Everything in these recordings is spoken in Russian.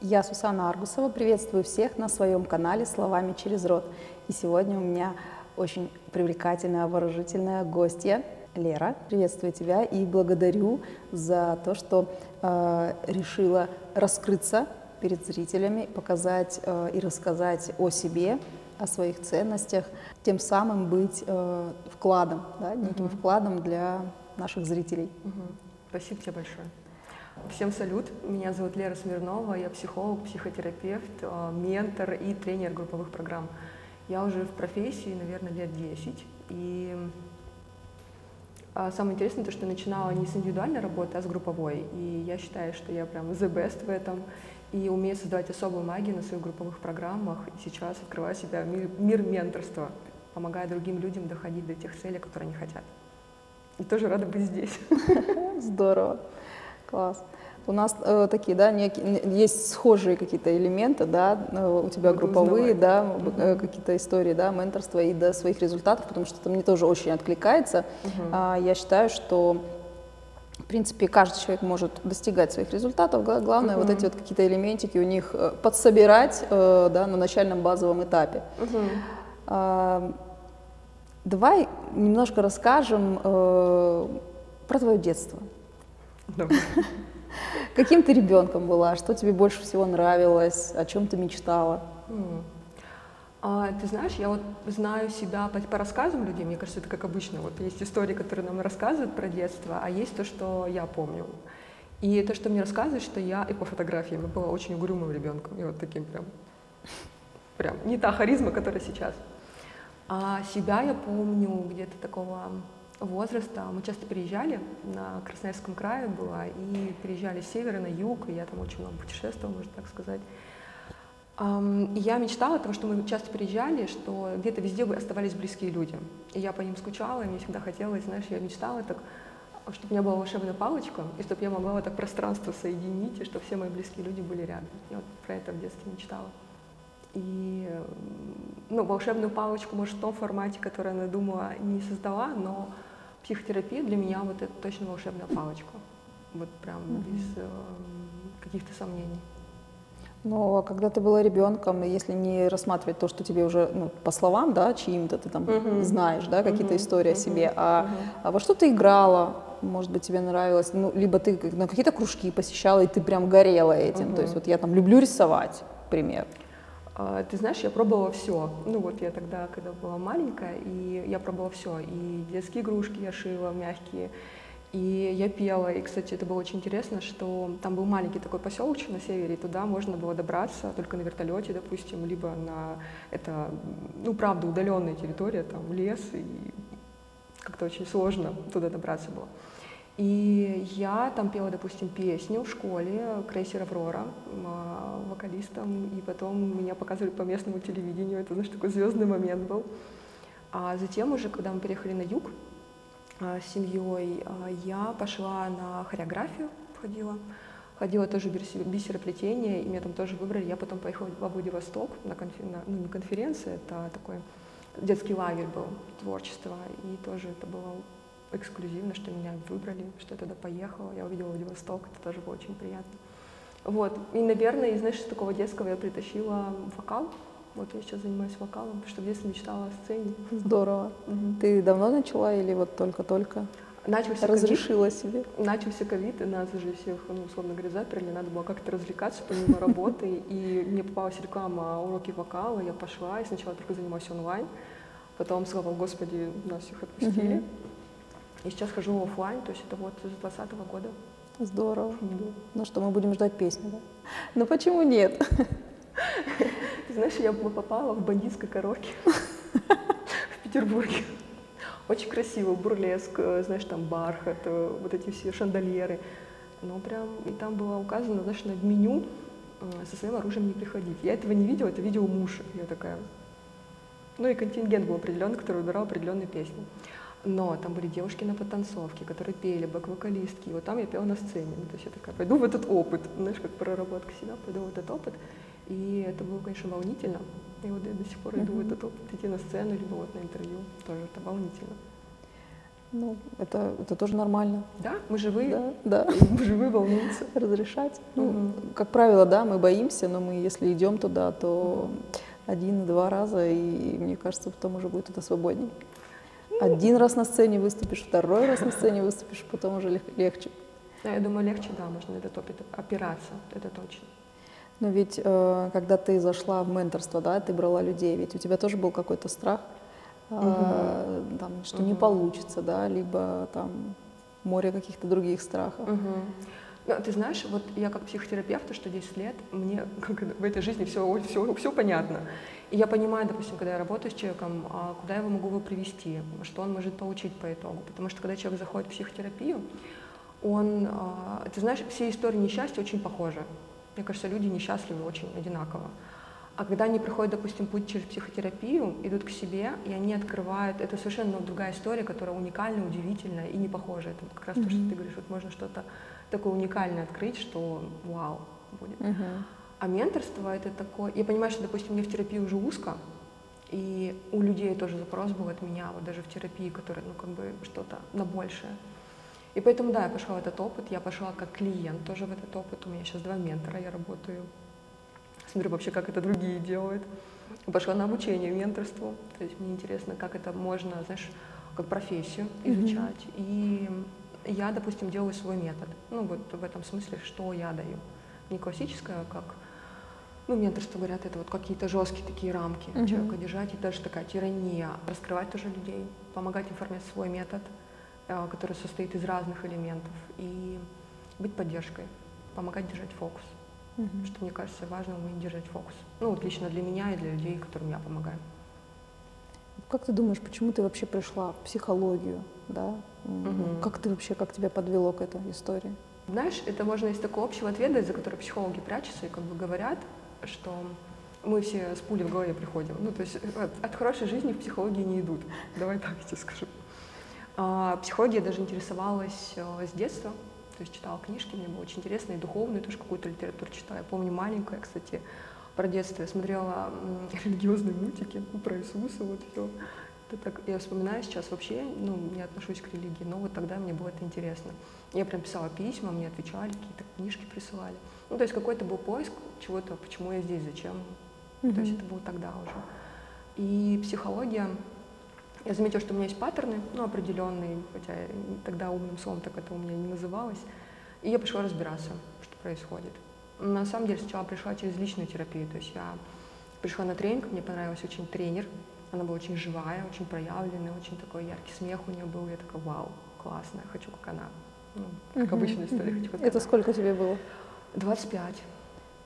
Я Сусана Аргусова, приветствую всех на своем канале «Словами через рот». И сегодня у меня очень привлекательная, обворожительная гостья Лера. Приветствую тебя и благодарю за то, что э, решила раскрыться перед зрителями, показать э, и рассказать о себе, о своих ценностях, тем самым быть э, вкладом, да, неким угу. вкладом для наших зрителей. Угу. Спасибо тебе большое. Всем салют, меня зовут Лера Смирнова, я психолог, психотерапевт, э, ментор и тренер групповых программ. Я уже в профессии, наверное, лет 10, и а, самое интересное то, что я начинала не с индивидуальной работы, а с групповой, и я считаю, что я прям the best в этом, и умею создавать особую магию на своих групповых программах, и сейчас открываю себя в мир, мир менторства, помогая другим людям доходить до тех целей, которые они хотят. И тоже рада быть здесь. Здорово. Класс. У нас э, такие, да, некие, есть схожие какие-то элементы, да, э, у тебя Буду групповые, узнавать. да, угу. какие-то истории, да, менторства и до своих результатов, потому что это мне тоже очень откликается. Угу. А, я считаю, что в принципе, каждый человек может достигать своих результатов. Главное, uh вот эти вот какие-то элементики у них э, подсобирать да, на начальном базовом этапе. uh Давай немножко расскажем э, про твое детство. Каким ты ребенком была? Что тебе больше всего нравилось? О чем ты мечтала? А, ты знаешь, я вот знаю себя по, по рассказам людей, мне кажется, это как обычно. Вот есть истории, которые нам рассказывают про детство, а есть то, что я помню. И то, что мне рассказывают, что я и по фотографиям я была очень угрюмым ребенком. И вот таким прям, прям не та харизма, которая сейчас. А себя я помню где-то такого возраста. Мы часто приезжали, на Красноярском крае была, и приезжали с севера на юг, и я там очень много путешествовала, можно так сказать. И я мечтала о том, что мы часто приезжали, что где-то везде оставались близкие люди. И я по ним скучала, и мне всегда хотелось, знаешь, я мечтала так, чтобы у меня была волшебная палочка, и чтобы я могла вот так пространство соединить, и чтобы все мои близкие люди были рядом. Я вот про это в детстве мечтала. И ну, волшебную палочку, может, в том формате, который она думала, не создала, но психотерапия для меня вот это точно волшебная палочка. Вот прям mm-hmm. без э, каких-то сомнений. Но а когда ты была ребенком, если не рассматривать то, что тебе уже, ну, по словам, да, чьим-то ты там uh-huh. знаешь, да, какие-то uh-huh. истории uh-huh. о себе, а, uh-huh. а во что ты играла, может быть, тебе нравилось, ну, либо ты на какие-то кружки посещала, и ты прям горела этим, uh-huh. то есть вот я там люблю рисовать, пример. А, ты знаешь, я пробовала все. Ну вот я тогда, когда была маленькая, и я пробовала все. И детские игрушки я шила, мягкие, и я пела. И, кстати, это было очень интересно, что там был маленький такой поселочек на севере, и туда можно было добраться только на вертолете, допустим, либо на это, ну, правда, удаленная территория, там лес, и как-то очень сложно туда добраться было. И я там пела, допустим, песню в школе «Крейсер Аврора» а, вокалистом, и потом меня показывали по местному телевидению, это, знаешь, такой звездный момент был. А затем уже, когда мы переехали на юг а, с семьей, а, я пошла на хореографию, ходила, ходила тоже бисероплетение, и меня там тоже выбрали. Я потом поехала во Владивосток на, конфер... ну, не конференция, это такой детский лагерь был, творчество, и тоже это было эксклюзивно, что меня выбрали, что я туда поехала, я увидела Владивосток, это тоже было очень приятно. Вот, и, наверное, из, знаешь, такого детского я притащила вокал, вот я сейчас занимаюсь вокалом, потому что в детстве мечтала о сцене. Здорово. Угу. Ты давно начала или вот только-только? Начался Разрешила COVID, себе? Начался ковид, и нас уже всех, ну, условно говоря, заперли, надо было как-то развлекаться помимо работы, и мне попалась реклама уроки вокала, я пошла, и сначала только занималась онлайн, потом, слава Господи, нас всех отпустили, и сейчас хожу офлайн, то есть это вот с 2020 года. Здорово. Да. Ну что, мы будем ждать песни, да? Ну почему нет? Ты знаешь, я попала в бандитское караоке в Петербурге. Очень красиво, бурлеск, знаешь, там бархат, э, вот эти все шандальеры. Ну, прям, и там было указано, знаешь, на меню э, со своим оружием не приходить. Я этого не видела, это видел муж. Я такая... Ну и контингент был определенный, который выбирал определенные песни. Но там были девушки на потанцовке, которые пели, бэк-вокалистки. И вот там я пела на сцене. Ну, то есть я такая, пойду в этот опыт, знаешь, как проработка себя, пойду в этот опыт. И это было, конечно, волнительно. И вот я до сих пор иду в этот опыт, идти на сцену, либо вот на интервью. Тоже это волнительно. Ну, это, это тоже нормально. Да, мы живые. Да, да. Мы живые, волнуемся. Разрешать. Ну, Мгм. как правило, да, мы боимся, но мы, если идем туда, то один-два раза, и мне кажется, потом уже будет это свободней. Один раз на сцене выступишь, второй раз на сцене выступишь, потом уже лег- легче. Да, я думаю, легче, да, можно этот опыт опираться, это точно. Но ведь э, когда ты зашла в менторство, да, ты брала людей, ведь у тебя тоже был какой-то страх, э, там, что не Мгм. получится, да, либо там море каких-то других страхов. Мгм. Ну, ты знаешь, вот я как психотерапевт, что 10 лет, мне как в этой жизни все, все, все понятно. И я понимаю, допустим, когда я работаю с человеком, а, куда я его могу его привести, что он может получить по итогу. Потому что когда человек заходит в психотерапию, он, а, ты знаешь, все истории несчастья очень похожи. Мне кажется, люди несчастливы очень одинаково. А когда они проходят, допустим, путь через психотерапию, идут к себе, и они открывают, это совершенно другая история, которая уникальная, удивительная и не похожа. Это как раз то, что ты говоришь, вот можно что-то такое уникальное открыть, что вау будет. Мгм. А менторство это такое... Я понимаю, что, допустим, мне в терапии уже узко, и у людей тоже запрос был от меня, вот даже в терапии, которая, ну, как бы что-то на большее. И поэтому, да, я пошла в этот опыт, я пошла как клиент тоже в этот опыт. У меня сейчас два ментора, я работаю, смотрю вообще, как это другие делают. Пошла на обучение менторству, то есть мне интересно, как это можно, знаешь, как профессию изучать. И я, допустим, делаю свой метод. Ну, вот в этом смысле, что я даю. Не классическое, как ну, менторство, говорят, это вот какие-то жесткие такие рамки Мгм. человека держать, и даже такая тирания, раскрывать тоже людей, помогать им формировать свой метод, э, который состоит из разных элементов, и быть поддержкой, помогать держать фокус, Мгм. что, мне кажется, важно уметь держать фокус. Ну, вот лично для меня и для людей, которым я помогаю. Как ты думаешь, почему ты вообще пришла в психологию, да? Мгм. Как ты вообще, как тебя подвело к этой истории? Знаешь, это можно из такого общего ответа, за который психологи прячутся и как бы говорят, что мы все с пулей в голове приходим. Ну, то есть от, от хорошей жизни в психологии не идут. Давай так я тебе скажу. А, психология даже интересовалась э, с детства, то есть читала книжки, мне было очень интересно, и духовную тоже какую-то литературу читала. Я помню маленькая, кстати, про детство. Я смотрела м, религиозные мультики ну, про Иисуса, вот все. Это так, я вспоминаю сейчас вообще, ну, не отношусь к религии, но вот тогда мне было это интересно. Я прям писала письма, мне отвечали, какие-то книжки присылали. Ну, то есть какой-то был поиск чего-то, почему я здесь, зачем. То есть это было тогда уже. И психология, я заметила, что у меня есть паттерны, ну, определенные, хотя тогда умным словом так это у меня не называлось. И я пошла разбираться, что происходит. На самом деле сначала пришла через личную терапию, то есть я пришла на тренинг, мне понравился очень тренер, она была очень живая, очень проявленная, очень такой яркий смех у нее был, я такая, вау, классно, хочу как она. Ну, как Мгм, обычная история, хочу как Это она. сколько тебе было? 25.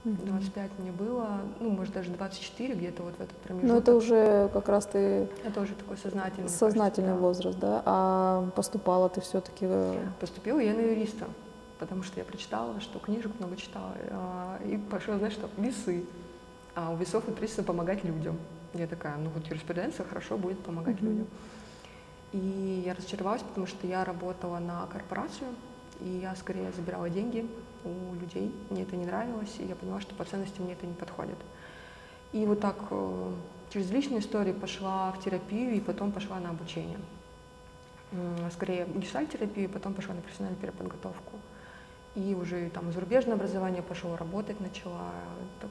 Мгм. 25 мне было, ну, может, даже 24 где-то вот в этот промежуток. Ну, это уже как раз ты Это уже такой сознательный. сознательный кажется, да. возраст, да? А поступала ты все-таки... Поступила я на юриста, потому что я прочитала, что книжек много читала. а, И пошла, знаешь, что весы. А у весов актриса помогать людям. Я такая, ну вот юриспруденция хорошо будет помогать Мгм. людям. И я разочаровалась, потому что я работала на корпорацию, и я скорее забирала деньги у людей. Мне это не нравилось, и я поняла, что по ценности мне это не подходит. И вот так э, через личную историю пошла в терапию, и потом пошла на обучение. Скорее гештальт-терапию, потом пошла на профессиональную переподготовку. И уже там зарубежное образование пошло, работать начала,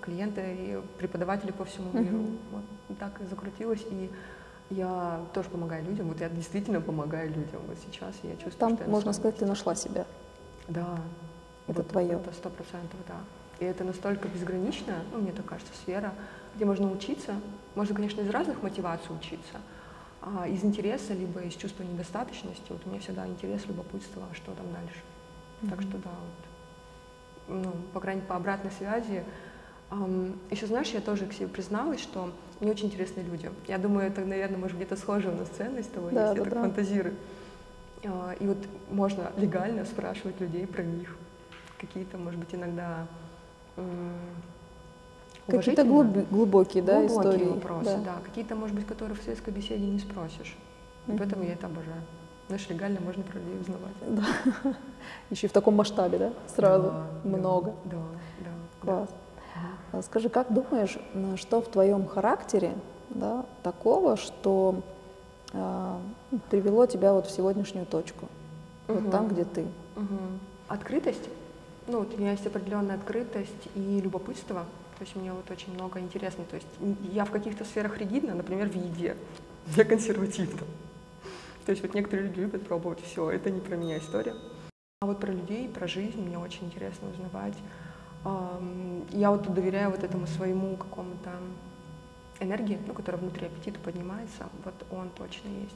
клиенты и преподаватели по всему миру. Вот так и закрутилось, и я тоже помогаю людям. Вот я действительно помогаю людям. Вот сейчас я чувствую, Там, что я можно сказать, ты нашла себя. Да. Это твое. Это сто процентов, да. И это настолько безгранично, ну, мне так кажется, сфера, где можно учиться. Можно, конечно, из разных мотиваций учиться. А из интереса, либо из чувства недостаточности. Вот у меня всегда интерес, любопытство, а что там дальше. Так Мгм. что да, вот, ну, по крайней мере, по обратной связи. еще, знаешь, я тоже к себе призналась, что мне очень интересны люди. Я думаю, это, наверное, может где-то схоже у нас ценность того, Да, если я да, так да. фантазирую. А, И вот можно легально спрашивать людей про них. Какие-то, может быть, иногда Какие-то уважительно глуб- глубокие, да, глубокие истории. вопросы, да. Какие-то, может быть, которые в светской беседе не спросишь. Мгм. Поэтому я это обожаю. Знаешь, легально можно про людей узнавать. Да. Еще и в таком масштабе, да? Сразу. Да, да, Много. Да, да. Класс. Мгм. А Скажи, как думаешь, что в твоем характере да, такого, что э, привело тебя вот в сегодняшнюю точку, угу. вот там, где ты? Угу. Открытость. Ну, вот у меня есть определенная открытость и любопытство. То есть мне вот очень много интересно. То есть я в каких-то сферах ригидна, например, в еде. Я консервативна. То есть вот некоторые люди любят пробовать все. Это не про меня история. А вот про людей, про жизнь мне очень интересно узнавать. Я вот доверяю вот этому своему какому-то энергии, ну, которая внутри аппетита поднимается, вот он точно есть.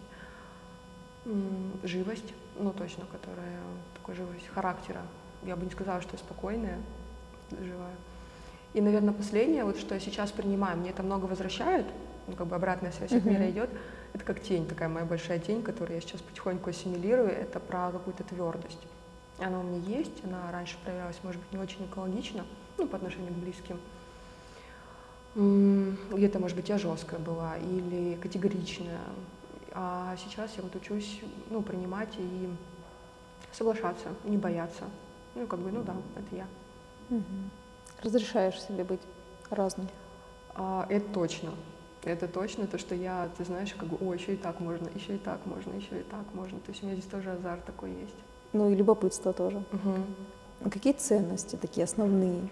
Живость, ну, точно, которая такой живость характера. Я бы не сказала, что я спокойная, живая. И, наверное, последнее, вот что я сейчас принимаю, мне это много возвращает, ну, как бы обратная связь от мира идет, это как тень, такая моя большая тень, которую я сейчас потихоньку ассимилирую, это про какую-то твердость. Она у меня есть, она раньше проявлялась, может быть, не очень экологично, ну, по отношению к близким. Где-то, может быть, я жесткая была или категоричная. А сейчас я вот учусь, ну, принимать и соглашаться, не бояться. Ну, как бы, ну да, это я. Угу. Разрешаешь себе быть разным? А, это точно. Это точно то, что я, ты знаешь, как бы, о, еще и так можно, еще и так можно, еще и так можно. То есть у меня здесь тоже азарт такой есть. Ну и любопытство тоже. Угу. Какие ценности такие основные,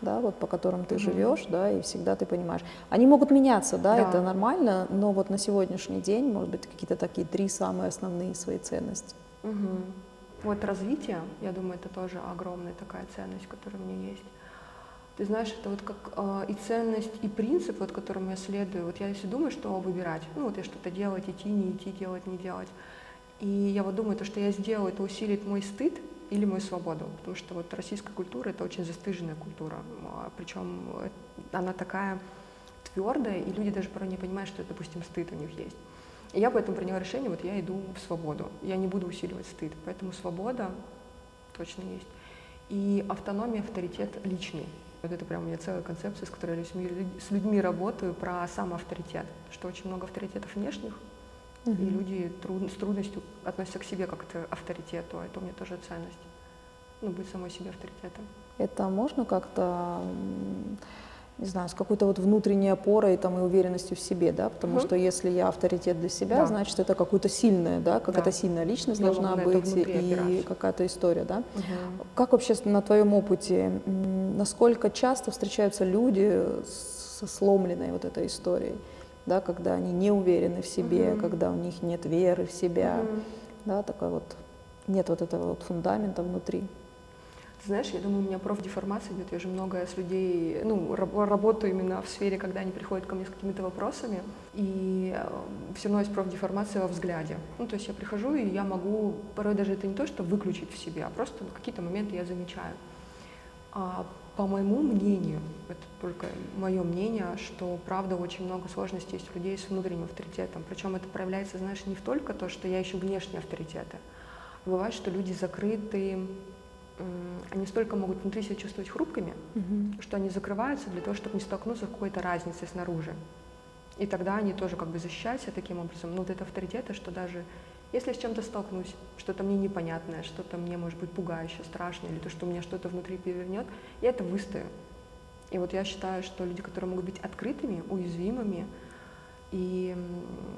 да, вот по которым ты угу. живешь, да, и всегда ты понимаешь. Они могут меняться, да, да, это нормально, но вот на сегодняшний день, может быть, какие-то такие три самые основные свои ценности. Угу. Вот развитие, я думаю, это тоже огромная такая ценность, которая у меня есть. Ты знаешь, это вот как э, и ценность, и принцип, вот которым я следую. Вот я если думаю, что выбирать, ну вот я что-то делать, идти, не идти, делать, не делать, и я вот думаю, то, что я сделаю, это усилит мой стыд или мою свободу. Потому что вот российская культура — это очень застыженная культура. А, Причем она такая твердая, и люди даже порой не понимают, что, допустим, стыд у них есть. И я поэтому приняла решение, вот я иду в свободу. Я не буду усиливать стыд. Поэтому свобода точно есть. И автономия, авторитет личный. Вот это прям у меня целая концепция, с которой я с людьми работаю, про самоавторитет. Что очень много авторитетов внешних, Угу. И люди труд, с трудностью относятся к себе как к авторитету, а это у меня тоже ценность. Ну, быть самой себе авторитетом. Это можно как-то, не знаю, с какой-то вот внутренней опорой там, и уверенностью в себе, да? Потому угу. что если я авторитет для себя, да. значит, это какое-то сильное, да? Какая-то да. сильная личность я должна быть и какая-то история, да? Угу. Как вообще на твоем опыте, насколько часто встречаются люди со сломленной вот этой историей? да, когда они не уверены в себе, угу. когда у них нет веры в себя, угу. да, такой вот нет вот этого вот фундамента внутри. Ты знаешь, я думаю, у меня профдеформация идет. Я же много с людей, ну, работаю именно в сфере, когда они приходят ко мне с какими-то вопросами, и э, все равно есть профдеформация во взгляде. Ну, то есть я прихожу, и я могу, порой даже это не то, что выключить в себе, а просто какие-то моменты я замечаю. А по моему мнению, это только мое мнение, что правда очень много сложностей есть у людей с внутренним авторитетом. Причем это проявляется, знаешь, не в только то, что я ищу внешние авторитеты. Бывает, что люди закрыты, они столько могут внутри себя чувствовать хрупкими, mm-hmm. что они закрываются для того, чтобы не столкнуться с какой-то разницей снаружи. И тогда они тоже как бы защищаются таким образом. Но вот это авторитеты, что даже если я с чем-то столкнусь, что-то мне непонятное, что-то мне может быть пугающее, страшное, или то, что у меня что-то внутри перевернет, я это выстою. И вот я считаю, что люди, которые могут быть открытыми, уязвимыми и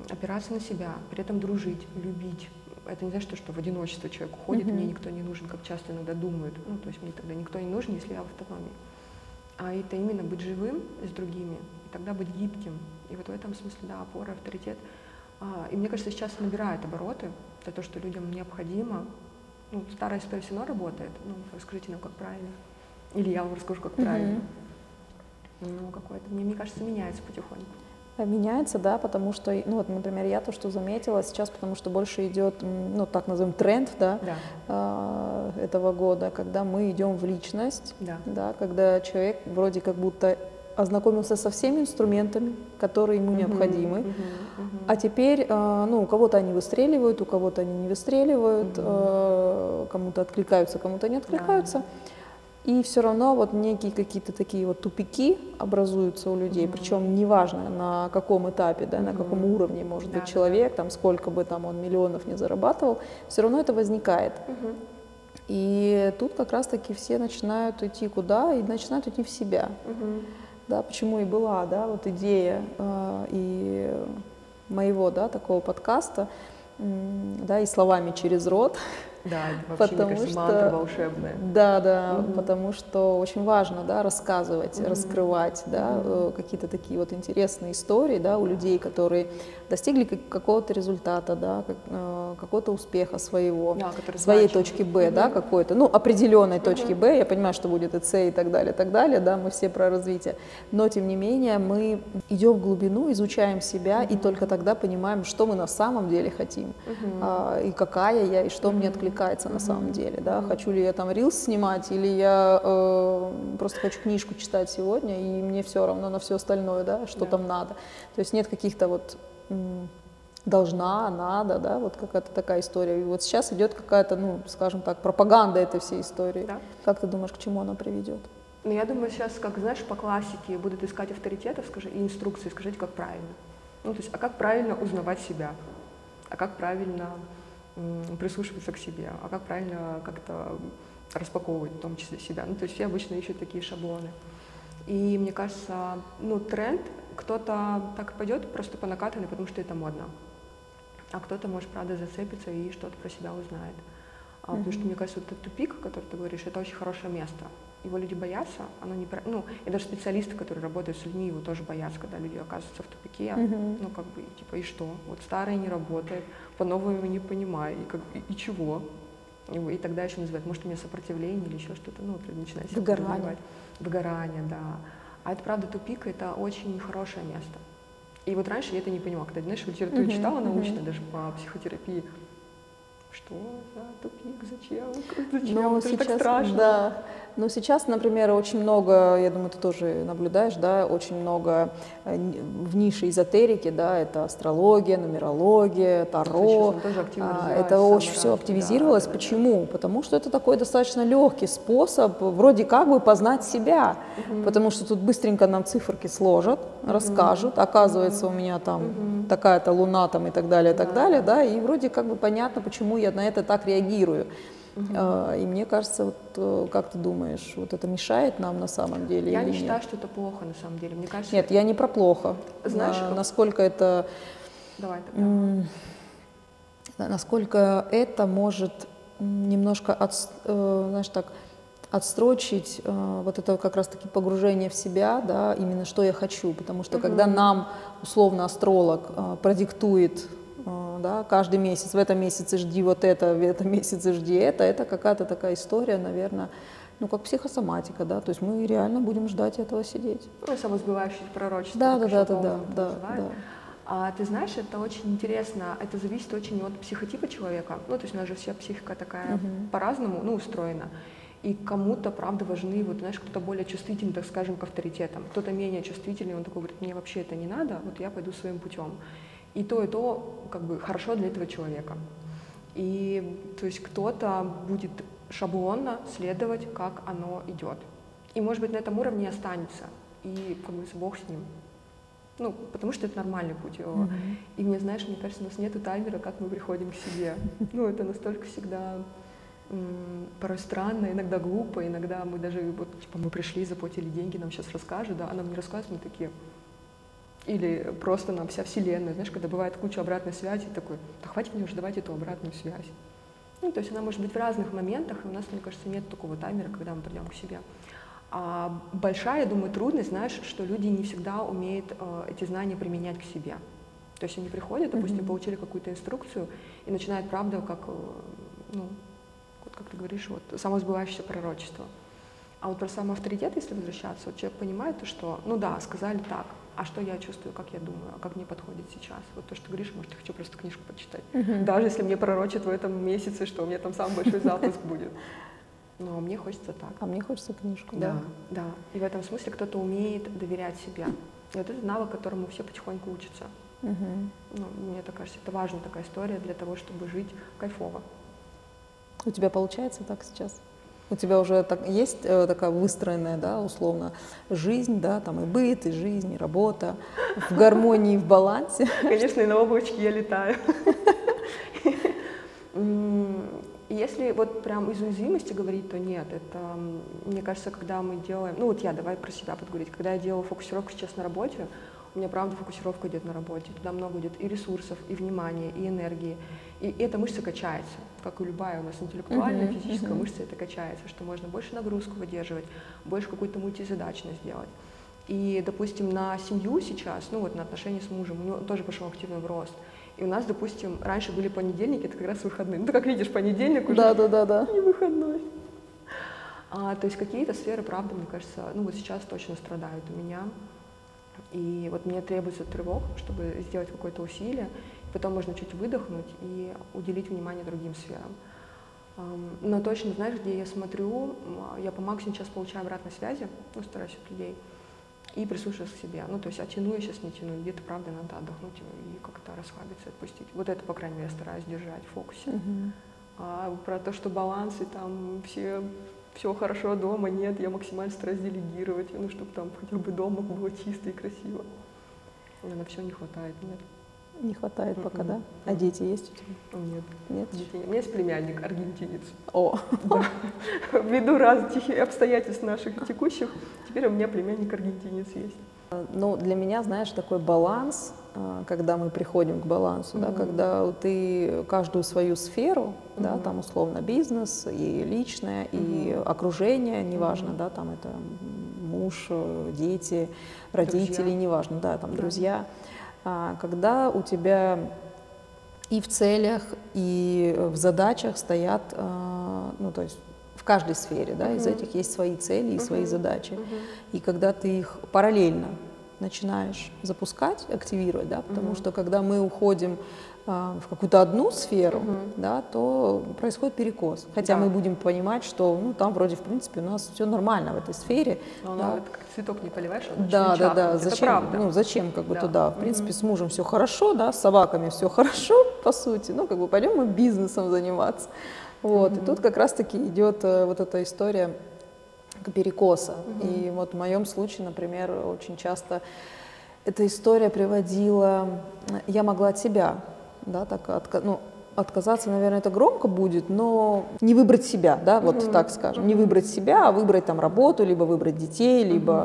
опираться на себя, при этом дружить, любить, это не значит, что в одиночество человек уходит, mm-hmm. мне никто не нужен, как часто иногда думают. Ну, то есть мне тогда никто не нужен, если я в автономии. А это именно быть живым с другими, и тогда быть гибким. И вот в этом смысле, да, опора, авторитет — а, и мне кажется, сейчас набирает обороты, это то, что людям необходимо. Ну, старая история все равно работает. Ну, расскажите нам, как правильно. Или я вам расскажу, как правильно. Ну, какое-то, мне, мне кажется, меняется потихоньку. Меняется, да, потому что, ну вот, например, я то, что заметила сейчас, потому что больше идет, ну так назовем, тренд, да, да. Э, этого года, когда мы идем в личность, да. да, когда человек вроде как будто ознакомился со всеми инструментами, которые ему необходимы. Uh-huh, uh-huh, А теперь, э, ну, у кого-то они выстреливают, у кого-то они не выстреливают, uh-huh. кому-то откликаются, кому-то не откликаются. Да. И все равно вот некие какие-то такие вот тупики образуются у людей, uh-huh. причем неважно на каком этапе, да, uh-huh. на каком уровне может да, быть человек, да. там сколько бы там он миллионов не зарабатывал, все равно это возникает. Uh-huh. И тут как раз-таки все начинают идти куда? И начинают идти в себя. Uh-huh да, почему и была, да, вот идея э, и моего, да, такого подкаста, да, и словами через рот. Да, вообще, потому мне кажется, что, волшебная. Да, да, угу. потому что очень важно, да, рассказывать, угу. раскрывать, да, угу. какие-то такие вот интересные истории, да, у людей, которые достигли какого-то результата, да, э, какого-то успеха своего, да, своей значит. точки Б, угу. да, какой-то, ну, определенной угу. точки Б, я понимаю, что будет и С и так далее, и так далее, да, мы все про развитие, но, тем не менее, мы идем в глубину, изучаем себя, угу. и только тогда понимаем, что мы на самом деле хотим, угу. а, и какая я, и что угу. мне откликается откликается на самом деле, да, хочу ли я там рилс снимать, или я э, просто хочу книжку читать сегодня, и мне все равно на все остальное, да, что да. там надо. То есть нет каких-то вот должна, надо, да, вот какая-то такая история. И вот сейчас идет какая-то, ну, скажем так, пропаганда этой всей истории. Да. Как ты думаешь, к чему она приведет? Ну, я думаю, сейчас, как знаешь, по классике будут искать авторитетов, скажи, и инструкции, скажите, как правильно. Ну, то есть, а как правильно узнавать себя? А как правильно прислушиваться к себе, а как правильно как-то распаковывать в том числе себя. Ну, то есть все обычно ищут такие шаблоны. И мне кажется, ну, тренд, кто-то так и пойдет просто по накатанной, потому что это модно. А кто-то, может, правда, зацепиться и что-то про себя узнает. А, mm-hmm. Потому что, мне кажется, вот этот тупик, о котором ты говоришь, это очень хорошее место его люди боятся, оно не... Ну, и даже специалисты, которые работают с людьми, его тоже боятся, когда люди оказываются в тупике. Uh-huh. Ну, как бы, типа, и что? Вот старое не работает, по-новому не понимаю, и, как, и, и чего? И, и тогда еще называют, может, у меня сопротивление или еще что-то, ну, вот начинает себя Выгорание. Выгорание, да. А это, правда, тупик, это очень хорошее место. И вот раньше я это не понимала, когда, знаешь, литературу uh-huh, читала научно, uh-huh. даже по психотерапии, что за тупик, зачем, зачем, Но это сейчас, так страшно. Да. Но сейчас, например, очень много, я думаю, ты тоже наблюдаешь, да, очень много э, в нише эзотерики, да, это астрология, нумерология, таро. А, это очень все активизировалось. Да, да, Почему? Да. Потому что это такой достаточно легкий способ вроде как бы познать себя, угу. потому что тут быстренько нам циферки сложат, угу. расскажут, оказывается, угу. у меня там угу. такая-то луна там и так далее, и так да. далее, да, и вроде как бы понятно, почему я на это так реагирую. Uh-huh. И мне кажется, вот э, как ты думаешь, вот это мешает нам на самом деле? Я не нет? считаю, что это плохо на самом деле. Мне кажется. Нет, я не про плохо. Знаешь, а, насколько это. Давай тогда. Насколько это может немножко от, э, знаешь так отстрочить э, вот это как раз-таки погружение в себя, да, именно что я хочу, потому что uh-huh. когда нам условно астролог продиктует да, каждый месяц, в этом месяце жди вот это, в этом месяце жди это, это какая-то такая история, наверное, ну, как психосоматика, да, то есть мы реально будем ждать этого сидеть. Ну, самосбывающее пророчество. Да, да, да, да, да, да, да. А ты знаешь, это очень интересно, это зависит очень от психотипа человека, ну, то есть у нас же вся психика такая uh-huh. по-разному, ну, устроена. И кому-то, правда, важны, вот, знаешь, кто-то более чувствительный, так скажем, к авторитетам, кто-то менее чувствительный, он такой говорит, мне вообще это не надо, вот я пойду своим путем и то, и то как бы хорошо для этого человека. И то есть кто-то будет шаблонно следовать, как оно идет. И, может быть, на этом уровне останется. И как бы Бог с ним. Ну, потому что это нормальный путь. Mm-hmm. И мне, знаешь, мне кажется, у нас нет таймера, как мы приходим к себе. Ну, это настолько всегда порой странно, иногда глупо, иногда мы даже, вот, типа, мы пришли, заплатили деньги, нам сейчас расскажут, да, а нам не рассказывают, мы такие, или просто нам вся вселенная, знаешь, когда бывает куча обратной связи, такой, да хватит мне уже давать эту обратную связь. Ну, то есть она может быть в разных моментах, и у нас, мне кажется, нет такого таймера, когда мы придем к себе. А большая, я думаю, трудность, знаешь, что люди не всегда умеют э, эти знания применять к себе. То есть они приходят, допустим, mm-hmm. получили какую-то инструкцию и начинают, правда, как, э, ну, вот как ты говоришь, вот, самосбывающееся пророчество. А вот про самоавторитет, если возвращаться, вот человек понимает, то, что, ну да, сказали так, а что я чувствую, как я думаю, а как мне подходит сейчас. Вот то, что говоришь, может, я хочу просто книжку почитать. Uh-huh. Даже если мне пророчат в этом месяце, что у меня там самый большой запуск будет. Но мне хочется так. А мне хочется книжку, да? Да, да. И в этом смысле кто-то умеет доверять себе. И вот это навык, которому все потихоньку учатся. Угу. Ну, мне так кажется, это важная такая история для того, чтобы жить кайфово. У тебя получается так сейчас? У тебя уже так, есть э, такая выстроенная, да, условно, жизнь, да, там и быт, и жизнь, и работа в гармонии, в балансе. Конечно, и на облачке я летаю. Если вот прям из уязвимости говорить, то нет. Это, мне кажется, когда мы делаем, ну вот я, давай про себя подговорить, когда я делала фокусировку сейчас на работе, У меня, правда, фокусировка идет на работе. Туда много идет и ресурсов, и внимания, и энергии. И эта мышца качается, как и любая у нас интеллектуальная, Мгм, физическая мгм. мышца, это качается, что можно больше нагрузку выдерживать, больше какую-то мультизадачность делать. И, допустим, на семью сейчас, ну вот на отношения с мужем, у него тоже пошел активный рост. И у нас, допустим, раньше были понедельники, это как раз выходные. Ну, ты как видишь, понедельник уже Да, да, да, да. не выходной. А, то есть какие-то сферы, правда, мне кажется, ну вот сейчас точно страдают у меня. И вот мне требуется тревог, чтобы сделать какое-то усилие, потом можно чуть выдохнуть и уделить внимание другим сферам. Ам, Но точно, знаешь, где я смотрю, я по максимуму сейчас получаю обратной связи, ну, стараюсь от людей, и прислушиваюсь к себе. Ну, то есть, а тяну я сейчас не тяну, где-то, правда, надо отдохнуть и как-то расслабиться, отпустить. Вот это, по крайней мере, стараюсь держать в фокусе. Мгм. А про то, что баланс и там все, все хорошо дома, нет, я максимально стараюсь делегировать, ну, чтобы там хотя бы дома было чисто и красиво. Но на все не хватает, нет. Не хватает пока, да? А дети есть у тебя? Нет, Нет? детей. У меня есть племянник, аргентинец. О, Да. Ввиду разных обстоятельств наших текущих, теперь у меня племянник аргентинец есть. Ну, для меня, знаешь, такой баланс, а, когда мы приходим к балансу, да, Мгм. когда ты каждую свою сферу, да, Мгм. там условно бизнес и личное, и Мгм. окружение, неважно, Мгм. да, там это муж, дети, родители, Друзья. неважно, да, там Да. друзья, А, когда у тебя и в целях, и в задачах стоят, а, ну, то есть в каждой сфере, да, из Мгм. этих есть свои цели и свои Мгм. задачи. Мгм. И когда ты их параллельно начинаешь запускать, активировать, да, потому Мгм. что когда мы уходим а, в какую-то одну сферу, Мгм. да, то происходит перекос. Хотя Да. мы будем понимать, что ну, там вроде, в принципе, у нас все нормально в этой сфере. Но да. оно вот как цветок не поливаешь, он Да, да, да. Это Зачем? правда. Ну, зачем как бы Да. туда? В принципе, с мужем все хорошо, да, с собаками все хорошо, по сути. Ну, как бы пойдем мы бизнесом заниматься. Вот. И Мгм. тут как раз-таки идет э, вот эта история перекоса. Мгм. И вот в моем случае, например, очень часто эта история приводила, я могла от себя, да, так отка- ну, отказаться, наверное, это громко будет, но не выбрать себя, да, вот Мгм. так скажем, не выбрать себя, а выбрать там работу, либо выбрать детей, либо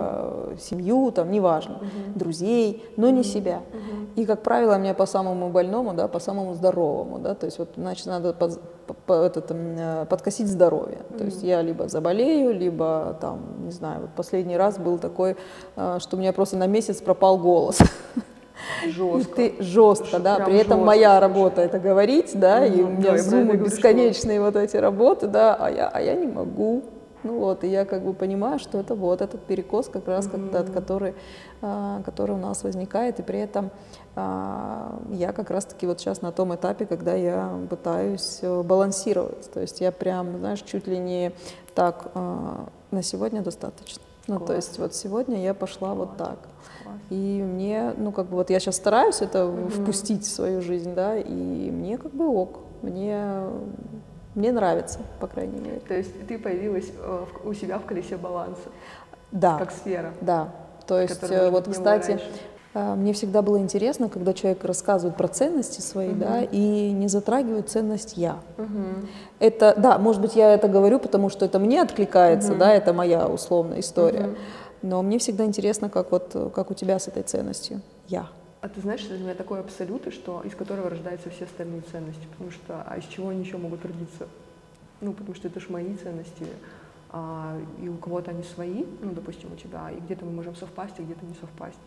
э, семью, там, неважно, Мгм. друзей, но не себя. Мгм. И, как правило, мне по самому больному, да, по самому здоровому, да, то есть вот, значит, надо под, по- по- этот, м, э, подкосить здоровье. То есть я либо заболею, либо там, не знаю, вот последний раз был такой, э, что у меня просто на месяц пропал голос. И Жестко. ты жестко, да, прям при этом жестко, моя работа это говорить, да, и у меня да, зумы и бесконечные вот эти работы, да, а я, а я не могу. Ну вот, и я как бы понимаю, что это вот этот перекос как раз, когда, от который, а, который у нас возникает, и при этом а, я как раз-таки вот сейчас на том этапе, когда я пытаюсь э, балансировать, то есть я прям, знаешь, чуть ли не так, а, на сегодня достаточно. Ну, то Класс. есть вот сегодня я пошла вот Класс. так. Класс. И мне, ну, как бы вот я сейчас стараюсь это Мгм. впустить в свою жизнь, да, и мне как бы ок, мне, мне нравится, по крайней мере. То есть ты появилась э, у себя в колесе баланса, Да, как сфера. да. То есть э, вот, кстати, раньше. Э, мне всегда было интересно, когда человек рассказывает про ценности свои, Мгм. да, и не затрагивает ценность я. Мгм. Это, да, может быть, я это говорю, потому что это мне откликается, Мгм. да, это моя условная история. Мгм. Но мне всегда интересно, как вот, как у тебя с этой ценностью я. А ты знаешь, что для меня такой абсолют, что из которого рождаются все остальные ценности, потому что а из чего они еще могут родиться? Ну, потому что это же мои ценности, а, и у кого-то они свои, ну, допустим, у тебя, и где-то мы можем совпасть, а где-то не совпасть.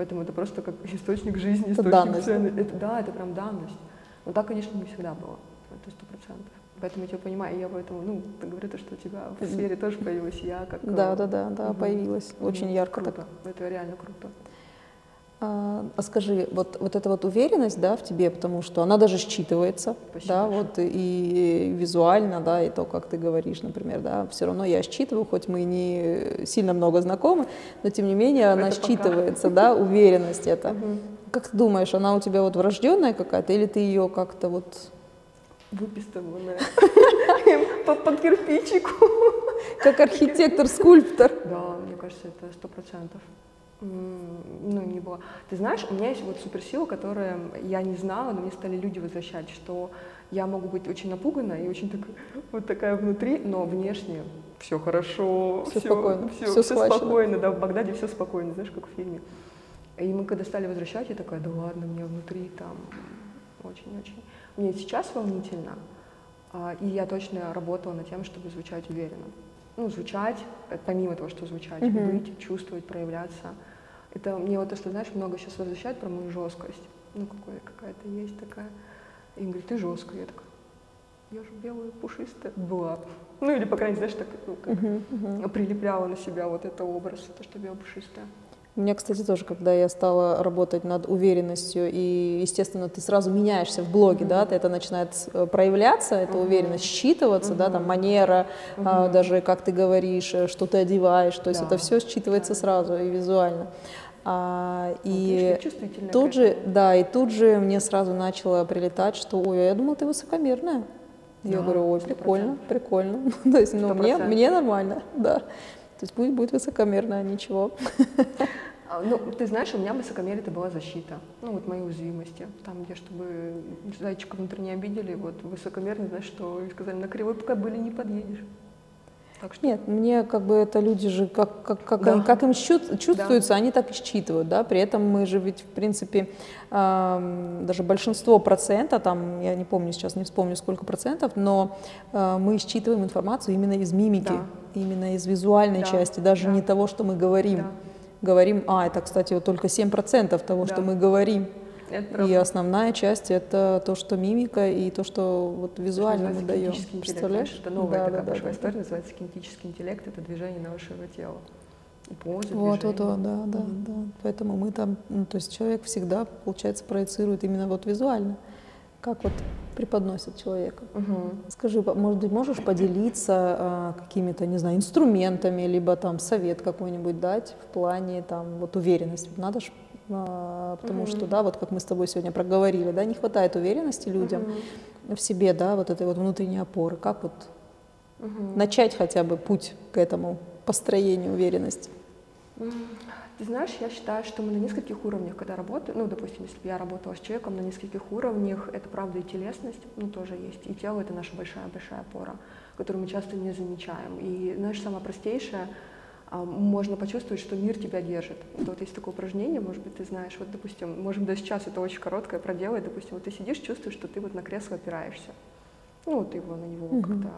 Поэтому это просто как источник жизни, Это источник данность, да? ценностей. Это, да, это прям данность. Но так, конечно, не всегда было. Это сто процентов. Поэтому я тебя понимаю, и я поэтому, ну, ты говорю то, что у тебя в сфере тоже появилась я, как... э, Да, да, да, да, мгм. появилась. Очень ярко так. Круто. Это реально круто. А, а скажи, вот, вот эта вот уверенность, да, в тебе, потому что она даже считывается, Спасибо да, большое. вот и визуально, да, и то, как ты говоришь, например, да, все равно я считываю, хоть мы не сильно много знакомы, но тем не менее она Это пока. считывается, да, уверенность. Мгм. Как ты думаешь, она у тебя вот врожденная какая-то, или ты ее как-то вот, выпистыванная по, по кирпичику. как архитектор-скульптор? Да, мне кажется, это сто процентов. Ну, не было. Ты знаешь, у меня есть вот суперсила, которая я не знала, но мне стали люди возвращать, что я могу быть очень напугана и очень так, вот такая внутри, но внешне все хорошо, Всё спокойно, все, всё схвачено. спокойно, да, в Багдаде все спокойно, знаешь, как в фильме. И мы когда стали возвращать, я такая, да ладно, мне внутри там очень-очень. Мне сейчас волнительно, а, и я точно работала над тем, чтобы звучать уверенно. Ну, звучать, э, помимо того, что звучать, Мгм. быть, чувствовать, проявляться. Это мне вот, если знаешь, много сейчас возвращает про мою жесткость. Ну, какой, какая-то есть такая. И говорит, ты жесткая. Я такая, я же белая, пушистая была. Ну, или, по крайней мере, знаешь, так, ну, как Мгм, мгм. прилепляла на себя вот это образ, то, что белая, пушистая. У меня, кстати, тоже, когда я стала работать над уверенностью, и, естественно, ты сразу меняешься в блоге, да, ты это начинает э, проявляться, эта Мгм. уверенность, считываться, да, там манера, а, Мгм. даже как ты говоришь, э, что ты одеваешь, то есть Да. это все считывается Да. сразу и визуально. А, и чувствительная тут же, да, и тут же мне сразу начало прилетать, что, ой, а я думала, ты высокомерная. Я Да, говорю, ой, 100%. прикольно, прикольно. То есть, ну, мне, 100%. мне нормально, да. То есть пусть будет высокомерная, ничего. А, Ну, ты знаешь, у меня высокомерие это была защита. Ну, вот мои уязвимости. Там, где, чтобы зайчика не обидели, вот высокомерно, знаешь, что и сказали, на кривой пока были не подъедешь. Так что Нет, мне как бы это люди же, как, как, как, Да. как им щу- чувствуется, они так и считывают, да, при этом мы же ведь, в принципе, ам, даже большинство процента, там, я не помню сейчас, не вспомню сколько процентов, но а, мы считываем информацию именно из мимики, Да. именно из визуальной Да, части, даже да. не того, что мы говорим. Да. Говорим, а, это, кстати, вот только 7% того, что Да. мы говорим. Это И основная часть это то, что мимика и то, что вот визуально мы даем. Представляешь? это новая Да, такая да, да, большая да. история, называется кинетический интеллект, это движение нашего тела. И позы, Вот, вот, движения. вот, да, да, Мгм. да. Поэтому мы там, ну, то есть человек всегда, получается, проецирует именно вот визуально, как вот преподносит человека. Мгм. Скажи, может быть, можешь поделиться а, какими-то, не знаю, инструментами, либо там совет какой-нибудь дать в плане там вот уверенности? Надо ж, а, потому Мгм. что, да, вот как мы с тобой сегодня проговорили, да, не хватает уверенности людям Мгм. в себе, да, вот этой вот внутренней опоры. Как вот Мгм. начать хотя бы путь к этому построению уверенности? Ты знаешь, я считаю, что мы на нескольких уровнях, когда работаем, ну, допустим, если бы я работала с человеком на нескольких уровнях, это правда и телесность, ну, тоже есть, и тело — это наша большая-большая опора, которую мы часто не замечаем. И, знаешь, самое простейшее, а, можно почувствовать, что мир тебя держит. Это вот есть такое упражнение, может быть, ты знаешь, вот, допустим, можем даже сейчас это очень короткое проделать, допустим, вот ты сидишь, чувствуешь, что ты вот на кресло опираешься, ну, вот его на него Мгм. как-то...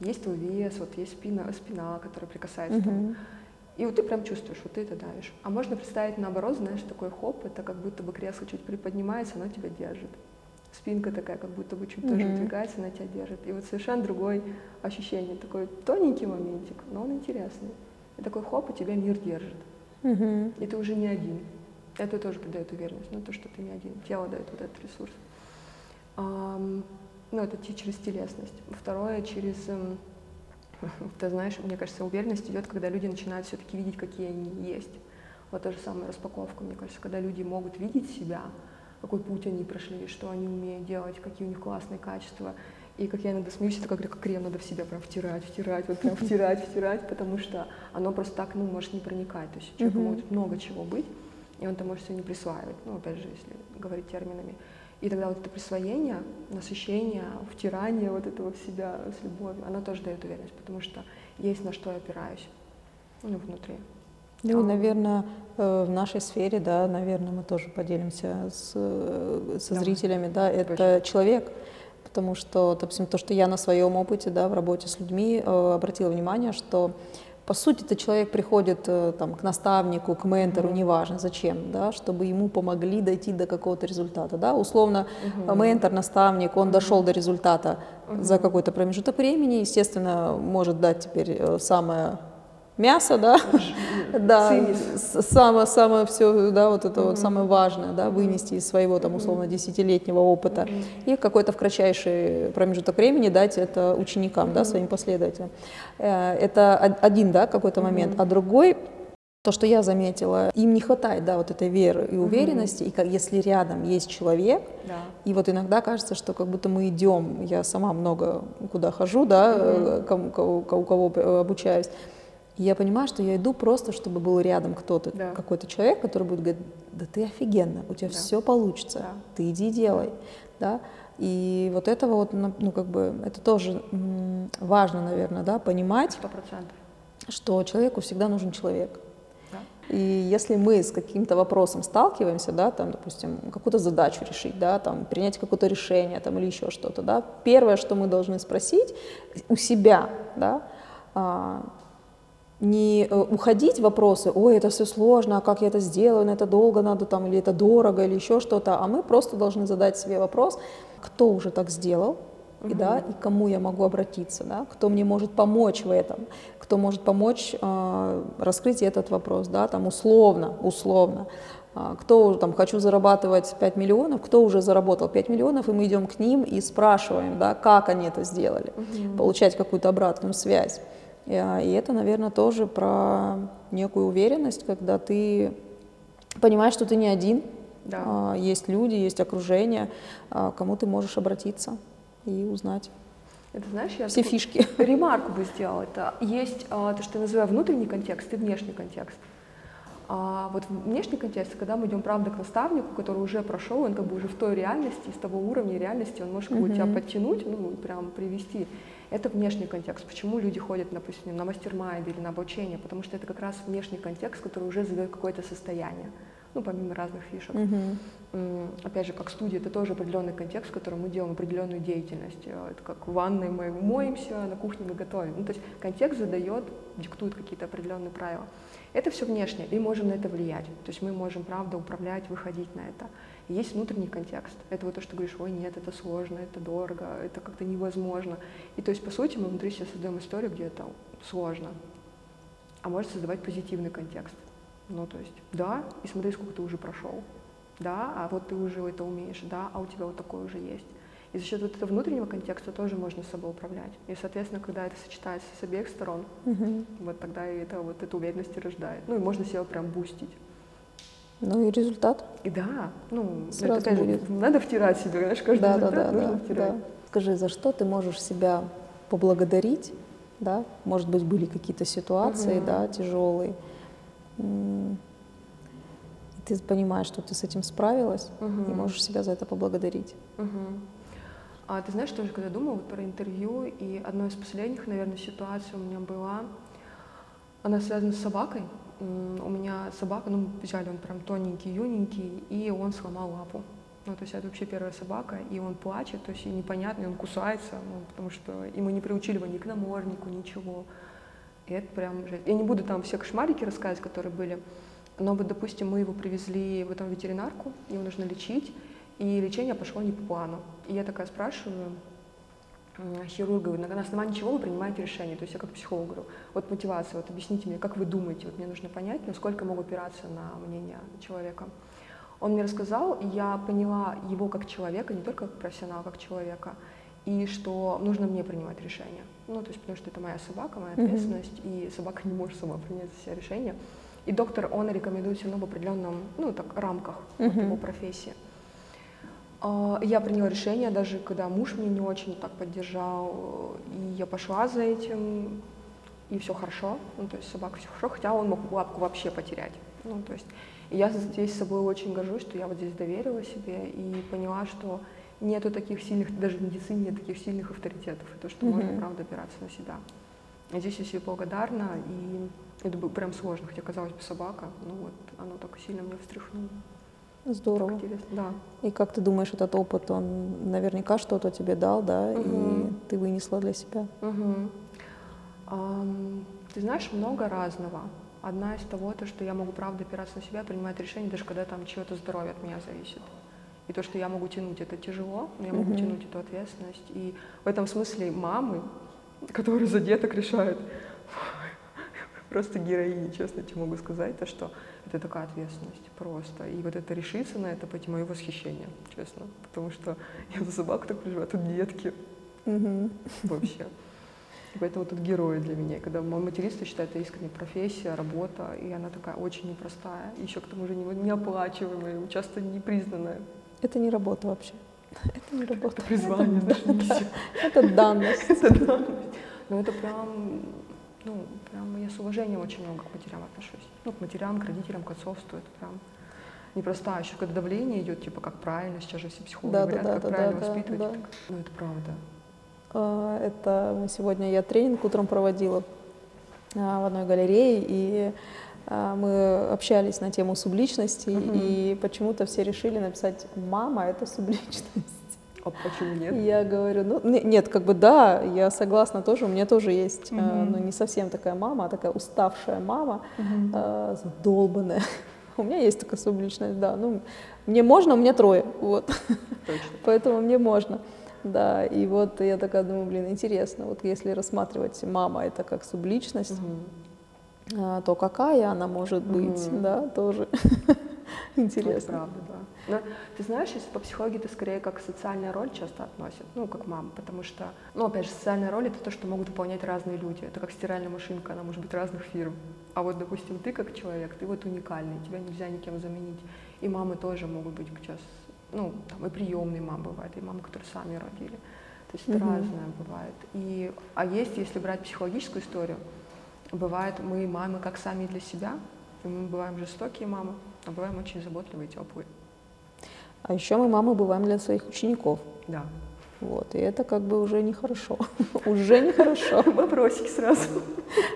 Есть твой вес, вот есть спина, спина которая прикасается тому. Мгм. И вот ты прям чувствуешь, вот ты это давишь. А можно представить наоборот, знаешь, такой хоп, это как будто бы кресло чуть приподнимается, оно тебя держит. Спинка такая, как будто бы чуть тоже Мгм. двигается, она тебя держит. И вот совершенно другое ощущение, такой тоненький моментик, но он интересный. И такой хоп, и тебя мир держит. Мгм. И ты уже не один. Это тоже придает уверенность, ну то, что ты не один. Тело дает вот этот ресурс. Ам, ну, это через телесность. Второе, через, эм, ты знаешь, мне кажется, уверенность идет, когда люди начинают все-таки видеть, какие они есть. Вот та же самая распаковка, мне кажется, когда люди могут видеть себя, какой путь они прошли, что они умеют делать, какие у них классные качества. И как я иногда смеюсь, это как, как крем надо в себя прям втирать, втирать, вот прям втирать, втирать, потому что оно просто так, ну, может не проникать. То есть у человека может много чего быть, и он там может все не присваивать, ну, опять же, если говорить терминами. И тогда вот это присвоение, насыщение, втирание вот этого в себя с любовью, оно тоже дает уверенность, потому что есть на что я опираюсь, ну, внутри. Ну А. наверное, э, в нашей сфере, да, наверное, мы тоже поделимся с, э, со Давай. зрителями, да, это Точно. человек, потому что, допустим, то, что я на своем опыте, да, в работе с людьми э, обратила внимание, что по сути это человек приходит э, там, к наставнику, к ментору, Мгм. неважно зачем, да, чтобы ему помогли дойти до какого-то результата, да, условно Мгм. ментор, наставник, он Мгм. дошел до результата за Мгм. какой-то промежуток времени, естественно, может дать теперь э, самое мясо, да, да, самое, самое все, да, вот это вот самое важное, да, вынести из своего там условно десятилетнего опыта и какой-то в кратчайший промежуток времени дать это ученикам, да, своим последователям. Э, Это од- один, да, какой-то момент, а другой то, что я заметила, им не хватает, да, вот этой веры и уверенности, и как, если рядом есть человек, Да. и вот иногда кажется, что как будто мы идем, я сама много куда хожу, да, кого- у кого обучаюсь, и я понимаю, что я иду просто, чтобы был рядом кто-то, Да. какой-то человек, который будет говорить, да ты офигенно, у тебя Да. все получится, Да. ты иди делай, да, и вот этого вот, ну, ну, как бы, это тоже важно, наверное, да, понимать, Сто процентов. что человеку всегда нужен человек. Да. И если мы с каким-то вопросом сталкиваемся, да, там, допустим, какую-то задачу решить, да, там, принять какое-то решение там, или еще что-то, да, первое, что мы должны спросить у себя, да, а, не э, уходить в вопросы, ой, это все сложно, а как я это сделаю, на это долго надо, там, или это дорого, или еще что-то, а мы просто должны задать себе вопрос, кто уже так сделал, и, да, и кому я могу обратиться, да, кто мне может помочь в этом, кто может помочь э, раскрыть этот вопрос, да, там условно, условно, э, кто там хочу зарабатывать 5 миллионов, кто уже заработал 5 миллионов, и мы идем к ним и спрашиваем, да, как они это сделали, угу. получать какую-то обратную связь. И, а, и это, наверное, тоже про некую уверенность, когда ты понимаешь, что ты не один, да. э, есть люди, есть окружение, э, кому ты можешь обратиться и узнать. Это знаешь, я все фишки. Ремарку бы сделала. Это есть а, то, что я называю внутренний контекст и внешний контекст. А вот внешний контекст, когда мы идем, правда, к наставнику, который уже прошел, он как бы уже в той реальности, из того уровня реальности, он может как бы, тебя подтянуть, ну, прям привести. Это внешний контекст. Почему люди ходят, допустим, на мастер-майнд или на обучение? Потому что это как раз внешний контекст, который уже задает какое-то состояние ну, помимо разных фишек. Uh-huh. Опять же, как студия, это тоже определенный контекст, в котором мы делаем определенную деятельность. Э, это как в ванной мы моемся, на кухне мы готовим. Ну, то есть контекст задает, диктует какие-то определенные правила. Это все внешнее, и можем на это влиять. То есть мы можем, правда, управлять, выходить на это. И есть внутренний контекст. Это вот то, что ты говоришь, ой, нет, это сложно, это дорого, это как-то невозможно. И то есть, по сути, мы внутри себя создаем историю, где это сложно. А может создавать позитивный контекст. Ну, то есть, да, и смотри, сколько ты уже прошел. Да, а вот ты уже это умеешь, да, а у тебя вот такое уже есть. И за счет вот этого внутреннего контекста тоже можно с собой управлять. И, соответственно, когда это сочетается с обеих сторон, угу. вот тогда и это вот эту уверенность и рождает. Ну и можно себя прям бустить. Ну и результат. И да, ну, Сразу это, опять будет. надо втирать себе, знаешь, каждый да, результат да, да, нужно да, втирать. Да. Скажи, за что ты можешь себя поблагодарить, да? Может быть, были какие-то ситуации, угу. да, тяжелые, ты понимаешь, что ты с этим справилась, угу. и можешь себя за это поблагодарить. Угу. А ты знаешь, тоже когда думала вот про интервью, и одной из последних, наверное, ситуаций у меня была, она связана с собакой. У меня собака, ну, взяли, он прям тоненький, юненький, и он сломал лапу. Ну, то есть это вообще первая собака, и он плачет, то есть и непонятно, и он кусается, ну, потому что и мы не приучили его ни к наморднику, ничего. И это прям жесть. Я не буду там все кошмарики рассказывать, которые были, но вот, допустим, мы его привезли в этом ветеринарку, его нужно лечить, и лечение пошло не по плану. И я такая спрашиваю хирурга, на основании чего вы принимаете решение? То есть я как психолог говорю, вот мотивация, вот объясните мне, как вы думаете, вот мне нужно понять, насколько я могу опираться на мнение человека. Он мне рассказал, и я поняла его как человека, не только как профессионала, как человека, и что нужно мне принимать решение. Ну, то есть, потому что это моя собака, моя ответственность, mm-hmm. и собака не может сама принять все решения. И доктор, он рекомендует все равно в определенном, ну, так, рамках mm-hmm. вот его профессии. А, я приняла решение, даже когда муж меня не очень так поддержал, и я пошла за этим, и все хорошо, ну, то есть собака все хорошо, хотя он мог лапку вообще потерять. Ну, то есть и я здесь с собой очень горжусь, что я вот здесь доверила себе и поняла, что нету таких сильных, даже в медицине нет таких сильных авторитетов, и то, что mm-hmm. можно, правда, опираться на себя. И здесь я себе благодарна, и это было прям сложно, хотя, казалось бы, собака, ну вот, оно так сильно меня встряхнуло. Здорово. Да. И как ты думаешь, этот опыт, он наверняка что-то тебе дал, да, угу. и ты вынесла для себя? Угу. Um, ты знаешь, много разного. Одна из того, то, что я могу, правда, опираться на себя, принимать решения, даже когда там чье-то здоровье от меня зависит. И то, что я могу тянуть, это тяжело, но я могу mm-hmm. тянуть эту ответственность. И в этом смысле мамы, которые за деток решают, просто героини, честно тебе могу сказать, то, что это такая ответственность просто. И вот это решиться на это, пойти мое восхищение, честно. Потому что я за собаку так переживаю, а тут детки. Вообще. И поэтому тут герои для меня. Когда мой материнство считает это искренне профессия, работа, и она такая очень непростая, еще к тому же неоплачиваемая, часто непризнанная. Это не работа вообще. Это не работа. Это призвание, это, знаешь, Это данность. Это данность. Но это прям, ну, прям я с уважением очень много к матерям отношусь. Ну, к матерям, к родителям, к отцовству. Это прям непростая. Еще когда давление идет, типа, как правильно, сейчас же все психологи да, говорят, да, как да, правильно да, воспитывать. Да. Ну, это правда. А, это сегодня я тренинг утром проводила а, в одной галерее, и а, мы общались на тему субличности, Мгм. и почему-то все решили написать «мама — это субличность». А почему нет? Я говорю, ну не- нет, как бы да, я согласна тоже, у меня тоже есть, э, Мгм. ну не совсем такая мама, а такая уставшая мама, Мгм. э, задолбанная. У меня есть такая субличность, да. Ну, мне можно, у меня трое, вот. Точно. Поэтому мне можно. Да, и вот я такая думаю, блин, интересно, вот если рассматривать мама это как субличность, а, то какая она может быть, Мгм. да, тоже Это интересно. правда, да. Но ты знаешь, если по психологии это скорее как социальная роль часто относят, ну, как мама, потому что, ну, опять же, социальная роль — это то, что могут выполнять разные люди. Это как стиральная машинка, она может быть разных фирм. А вот, допустим, ты как человек, ты вот уникальный, тебя нельзя никем заменить. И мамы тоже могут быть сейчас, ну, там и приемные мамы бывают, и мамы, которые сами родили. То есть это Мгм. разное бывает. И, а есть, если брать психологическую историю, бывает, мы мамы как сами для себя, и мы бываем жестокие мамы, а бываем очень заботливые, теплые. А еще мы мамы бываем для своих учеников. Да. Вот, и это как бы уже нехорошо. Уже нехорошо. Вопросики сразу.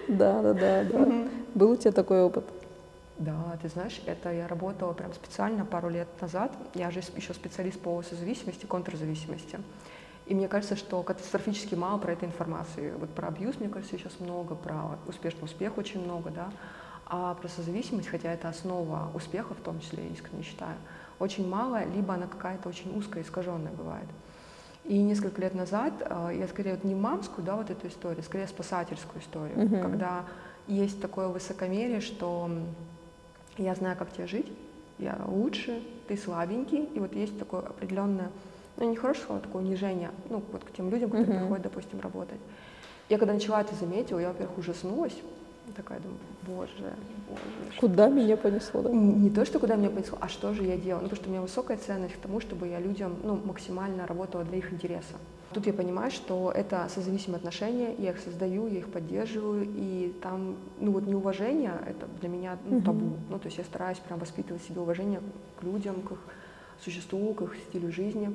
Да, да, да, да. Был у тебя такой опыт? Да, ты знаешь, это я работала прям специально пару лет назад. Я же еще специалист по созависимости, контрзависимости. И мне кажется, что катастрофически мало про этой информации. Вот про абьюз, мне кажется, сейчас много, про успешный успех очень много, да. А про созависимость, хотя это основа успеха, в том числе, я искренне считаю, очень мало, либо она какая-то очень узкая, искаженная бывает. И несколько лет назад э, я скорее вот не мамскую, да, вот эту историю, скорее спасательскую историю, Мгм. когда есть такое высокомерие, что я знаю, как тебе жить, я лучше, ты слабенький, и вот есть такое определенное, ну не хорошее слово, такое унижение, ну вот к тем людям, которые Мгм. приходят, допустим, работать. Я когда начала это заметила, я, во-первых, ужаснулась, такая думаю, боже, боже, Куда меня понесло? Да? Не то, что куда меня понесло, а что же я делала. Ну, потому что у меня высокая ценность к тому, чтобы я людям ну, максимально работала для их интереса. Тут я понимаю, что это созависимые отношения, я их создаю, я их поддерживаю, и там, ну вот неуважение, это для меня ну, табу. Ну, то есть я стараюсь прям воспитывать в себе уважение к людям, к их существу, к их стилю жизни.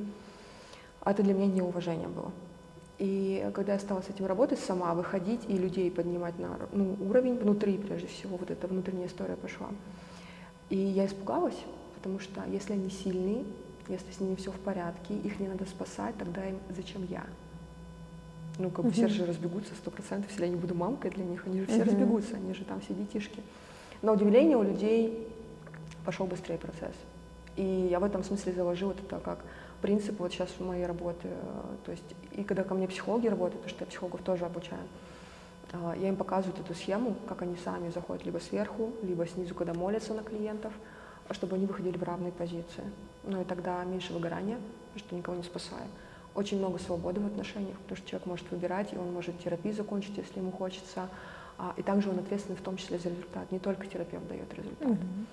А это для меня неуважение было. И когда я стала с этим работать сама, выходить и людей поднимать на ну, уровень внутри, прежде всего, вот эта внутренняя история пошла. И я испугалась, потому что если они сильны, если с ними все в порядке, их не надо спасать, тогда им зачем я? Ну, как бы все Мгм. же разбегутся сто процентов, если я не буду мамкой для них, они же все Мгм. разбегутся, они же там все детишки. На удивление у людей пошел быстрее процесс. И я в этом смысле заложила это как принцип вот сейчас моей работе. э, То есть и когда ко мне психологи работают, потому что я психологов тоже обучаю, а, я им показываю эту схему, как они сами заходят либо сверху, либо снизу, когда молятся на клиентов, чтобы они выходили в равные позиции. Ну и тогда меньше выгорания, потому что никого не спасаю. Очень много свободы в отношениях, потому что человек может выбирать, и он может терапию закончить, если ему хочется. А, И также он ответственный в том числе за результат. Не только терапевт дает результат. Мгм.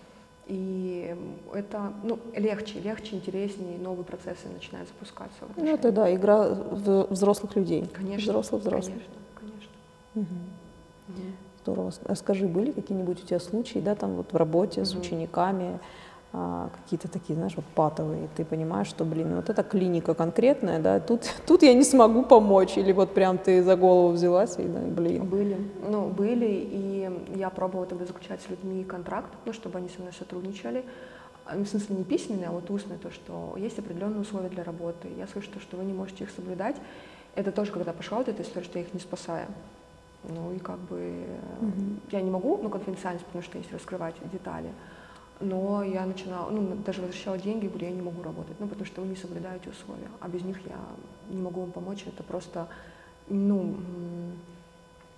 И это ну, легче, легче, интереснее, новые процессы начинают запускаться. в Ну, это да, игра в- взрослых людей. Конечно. Взрослых взрослых. Конечно, конечно. Мгм. Здорово. А скажи, были какие-нибудь у тебя случаи, да, там вот в работе с Мгм. учениками, какие-то такие, знаешь, вот патовые, ты понимаешь, что, блин, вот это клиника конкретная, да, тут, тут я не смогу помочь, или вот прям ты за голову взялась и, да, блин. Были, ну, были, и я пробовала тогда заключать с людьми контракт, ну, чтобы они со мной сотрудничали. А, ну, В смысле не письменный, а вот устный, то, что есть определенные условия для работы. Я слышу, что вы не можете их соблюдать. Это тоже, когда пошла вот эта история, что я их не спасаю. Ну и как бы Мгм. я не могу, ну, конфиденциальность, потому что есть раскрывать детали. Но я начинала, ну, даже возвращала деньги, говорю, я не могу работать, ну, потому что вы не соблюдаете условия, а без них я не могу вам помочь, это просто, ну,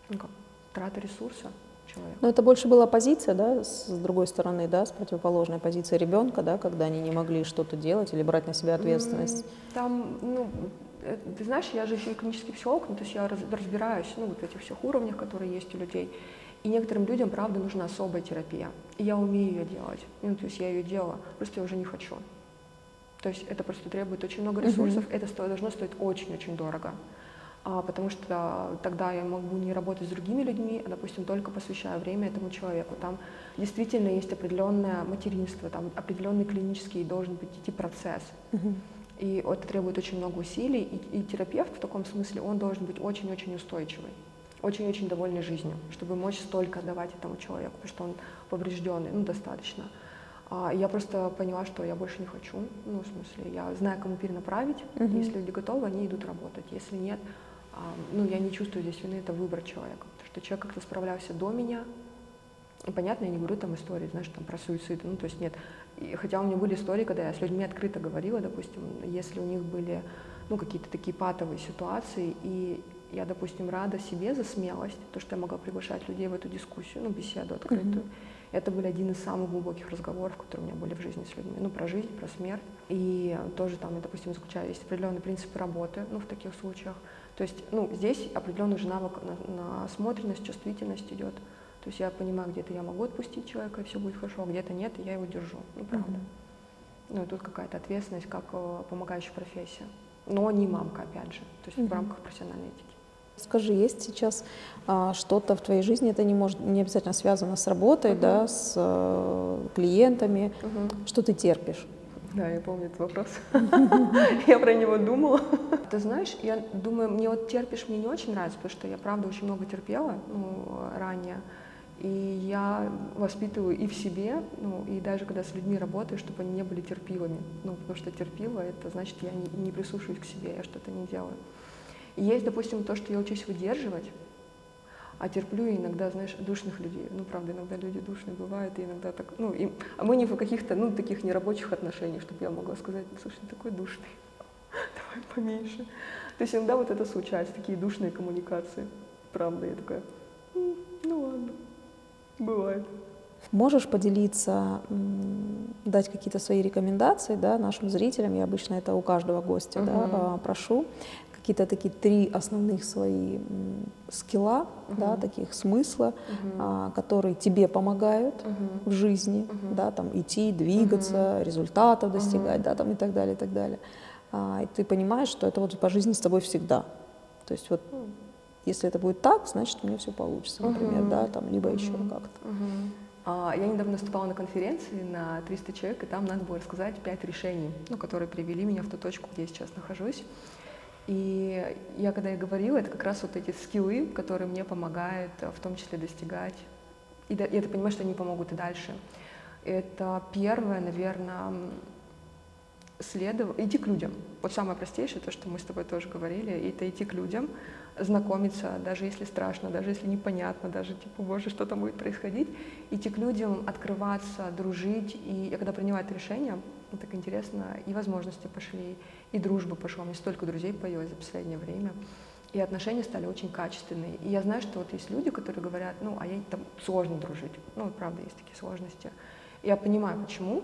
ну как, трата ресурса человека. Но это больше была позиция, да, с другой стороны, да, с противоположной позиции ребенка, да, когда они не могли что-то делать или брать на себя ответственность. Там, ну, э, ты знаешь, я же еще и клинический психолог, ну, то есть я раз- разбираюсь, ну, вот в этих всех уровнях, которые есть у людей. И некоторым людям, правда, нужна особая терапия. И я умею ее делать. Ну, то есть я ее делала, просто я уже не хочу. То есть это просто требует очень много ресурсов, это сто- должно стоить очень-очень дорого. А, потому что тогда я могу не работать с другими людьми, а, допустим, только посвящая время этому человеку. Там действительно есть определенное материнство, там определенный клинический должен быть идти процесс. Мгм. И это требует очень много усилий, и, и терапевт в таком смысле, он должен быть очень-очень устойчивый. Очень-очень довольный жизнью, чтобы мочь столько давать этому человеку, потому что он поврежденный, ну, достаточно. А я просто поняла, что я больше не хочу. Ну, в смысле, я знаю, кому перенаправить. Мгм. Если люди готовы, они идут работать. Если нет, а, ну, я не чувствую здесь вины, это выбор человека. Потому что человек как-то справлялся до меня. И понятно, я не говорю там истории, знаешь, там про суицид. Ну, то есть нет. И хотя у меня были истории, когда я с людьми открыто говорила, допустим, если у них были, ну, какие-то такие патовые ситуации, и я, допустим, рада себе за смелость, то, что я могла приглашать людей в эту дискуссию, ну, беседу открытую. Это были один из самых глубоких разговоров, которые у меня были в жизни с людьми. Ну, про жизнь, про смерть. И тоже там, я, допустим, заключаю, есть определенные принципы работы, ну, в таких случаях. То есть, ну, здесь определенный же навык на, насмотренность, чувствительность идет. То есть я понимаю, где-то я могу отпустить человека, и все будет хорошо, а где-то нет, и я его держу. Ну, правда. Мгм. Ну, и тут какая-то ответственность, как э, помогающая профессия. Но не мамка, опять же. То есть в Мгм. рамках профессиональной этики. Скажи, есть сейчас а, что-то в твоей жизни, это не может не обязательно связано с работой, Мгм. да, с э, клиентами, что ты терпишь? Да, я помню этот вопрос. Я про него думала. Ты знаешь, я думаю, мне вот терпишь мне не очень нравится, потому что я, правда, очень много терпела ну, ранее. И я воспитываю и в себе, ну, и даже когда с людьми работаю, чтобы они не были терпилами. Ну, потому что терпила, это значит, я не, не прислушиваюсь к себе, я что-то не делаю. И есть, допустим, то, что я учусь выдерживать, а терплю иногда, знаешь, душных людей. Ну, правда, иногда люди душные бывают, и иногда так, ну, и, а мы не в каких-то, ну, таких нерабочих отношениях, чтобы я могла сказать, слушай, ты такой душный, давай поменьше. То есть иногда вот это случается, такие душные коммуникации. Правда, я такая, «М, ну ладно, бывает. Можешь поделиться, дать какие-то свои рекомендации да, нашим зрителям? Я обычно это у каждого гостя да, Мгм. а, прошу. Какие-то такие три основных свои скилла, да, Мгм. таких смысла, Мгм. а, которые тебе помогают Мгм. в жизни, Мгм. да, там идти, двигаться, результатов достигать, Мгм. да, там и так далее, и так далее. А, и ты понимаешь, что это вот по жизни с тобой всегда. То есть вот М. если это будет так, значит у меня все получится, например, Мгм. да, там либо еще Мгм. как-то. А, Я недавно выступала на конференции на 300 человек, и там надо было рассказать пять решений, ну, которые привели меня в ту точку, где я сейчас нахожусь. И я когда и говорила, это как раз вот эти скиллы, которые мне помогают э, в том числе достигать. И, и это понимаю, что они помогут и дальше. Это первое, наверное, следовать, идти к людям. Вот самое простейшее, то, что мы с тобой тоже говорили, это идти к людям, знакомиться, даже если страшно, даже если непонятно, даже типа, боже, что там будет происходить, идти к людям, открываться, дружить. И я когда приняла это решение, ну, так интересно, и возможности пошли, и дружба пошла. У меня столько друзей появилось за последнее время. И отношения стали очень качественные. И я знаю, что вот есть люди, которые говорят, ну, а я там сложно дружить. Ну, правда, есть такие сложности. Я понимаю, почему.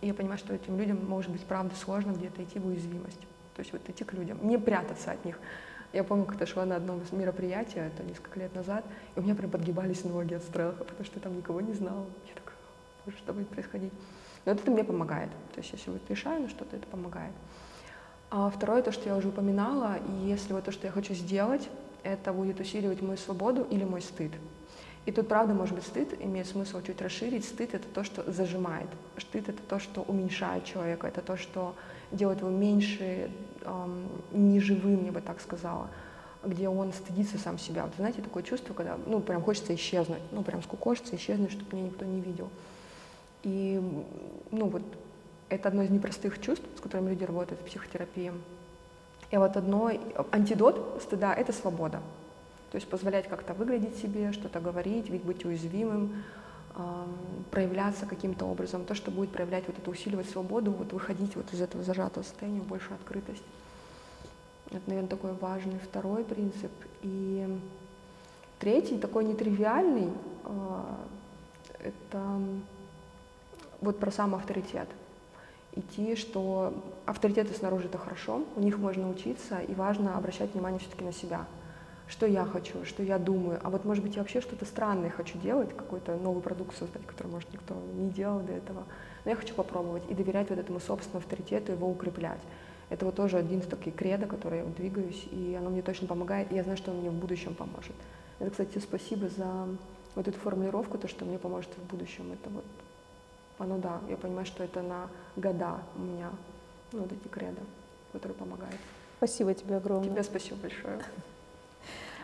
И я понимаю, что этим людям может быть правда сложно где-то идти в уязвимость. То есть вот идти к людям, не прятаться от них. Я помню, как-то шла на одном из это несколько лет назад, и у меня прям подгибались ноги от страха, потому что я там никого не знала. Я такая, боже, что будет происходить? Но это мне помогает. То есть если вот решаю на что-то, это помогает. А второе, то, что я уже упоминала, и если вот то, что я хочу сделать, это будет усиливать мою свободу или мой стыд. И тут, правда, может быть, стыд имеет смысл чуть расширить. Стыд — это то, что зажимает. Стыд — это то, что уменьшает человека, это то, что делает его меньше, эм, неживым, я бы так сказала, где он стыдится сам себя. Вот знаете, такое чувство, когда, ну, прям хочется исчезнуть, ну, прям скукожиться, исчезнуть, чтобы меня никто не видел. И, ну, вот это одно из непростых чувств, с которыми люди работают в психотерапии. И вот одно, антидот стыда — это свобода. То есть позволять как-то выглядеть себе, что-то говорить, ведь быть уязвимым, проявляться каким-то образом. То, что будет проявлять вот это, усиливать свободу, вот выходить вот из этого зажатого состояния, больше открытость. Это, наверное, такой важный второй принцип. И третий, такой нетривиальный, э, это вот про сам авторитет. Идти, что авторитеты снаружи это хорошо, у них можно учиться, и важно обращать внимание все-таки на себя. Что я хочу, что я думаю, а вот может быть я вообще что-то странное хочу делать, какой-то новый продукт создать, который, может, никто не делал до этого. Но я хочу попробовать и доверять вот этому собственному авторитету, его укреплять. Это вот тоже один из таких кредо, который я двигаюсь, и оно мне точно помогает, и я знаю, что оно мне в будущем поможет. Это, кстати, спасибо за вот эту формулировку, то, что мне поможет в будущем. Это вот, оно да, я понимаю, что это на года у меня, ну, вот эти кредо, которые помогают. Спасибо тебе огромное. Тебе спасибо большое.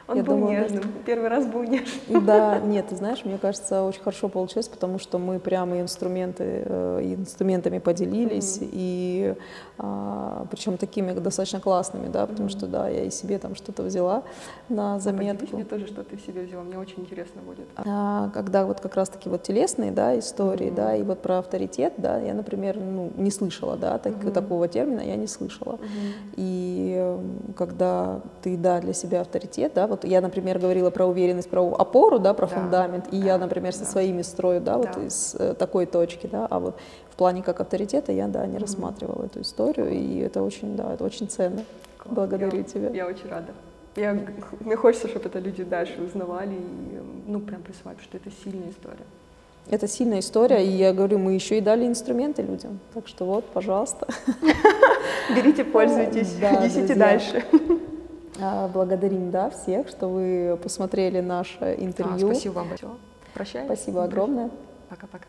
Он Я был думаю, нежным. Первый раз был нежным. Да, нет, ты знаешь, мне кажется, очень хорошо получилось, потому что мы прямо инструменты, э, инструментами поделились, Мгм. и а, причем такими достаточно классными, да, потому Мгм. что, да, я и себе там что-то взяла на Поделись заметку. мне тоже, что ты себе взяла. Мне очень интересно будет. А, когда вот как раз-таки вот телесные, да, истории, Мгм. да, и вот про авторитет, да, я, например, ну, не слышала, да, так- Мгм. такого термина я не слышала. И эм, когда ты, да, для себя авторитет, да, вот я, например, говорила про уверенность, про опору, да, про Да, фундамент, и я, да, например, со да. своими строю, да, вот Да. из э, такой точки, да, а вот в плане как авторитета я, да, не рассматривала эту историю, и это очень, да, это очень ценно. Класс. Благодарю Я- тебя. Я очень рада. Я, мне хочется, чтобы это люди дальше узнавали и ну, прям присылали, что это сильная история. Это сильная история, и я говорю, мы еще и дали инструменты людям, так что вот, пожалуйста. Берите, пользуйтесь, несите дальше. А, Благодарим, да, всех, что вы посмотрели наше А, интервью. спасибо вам большое. Прощаюсь. Спасибо огромное. Пока-пока.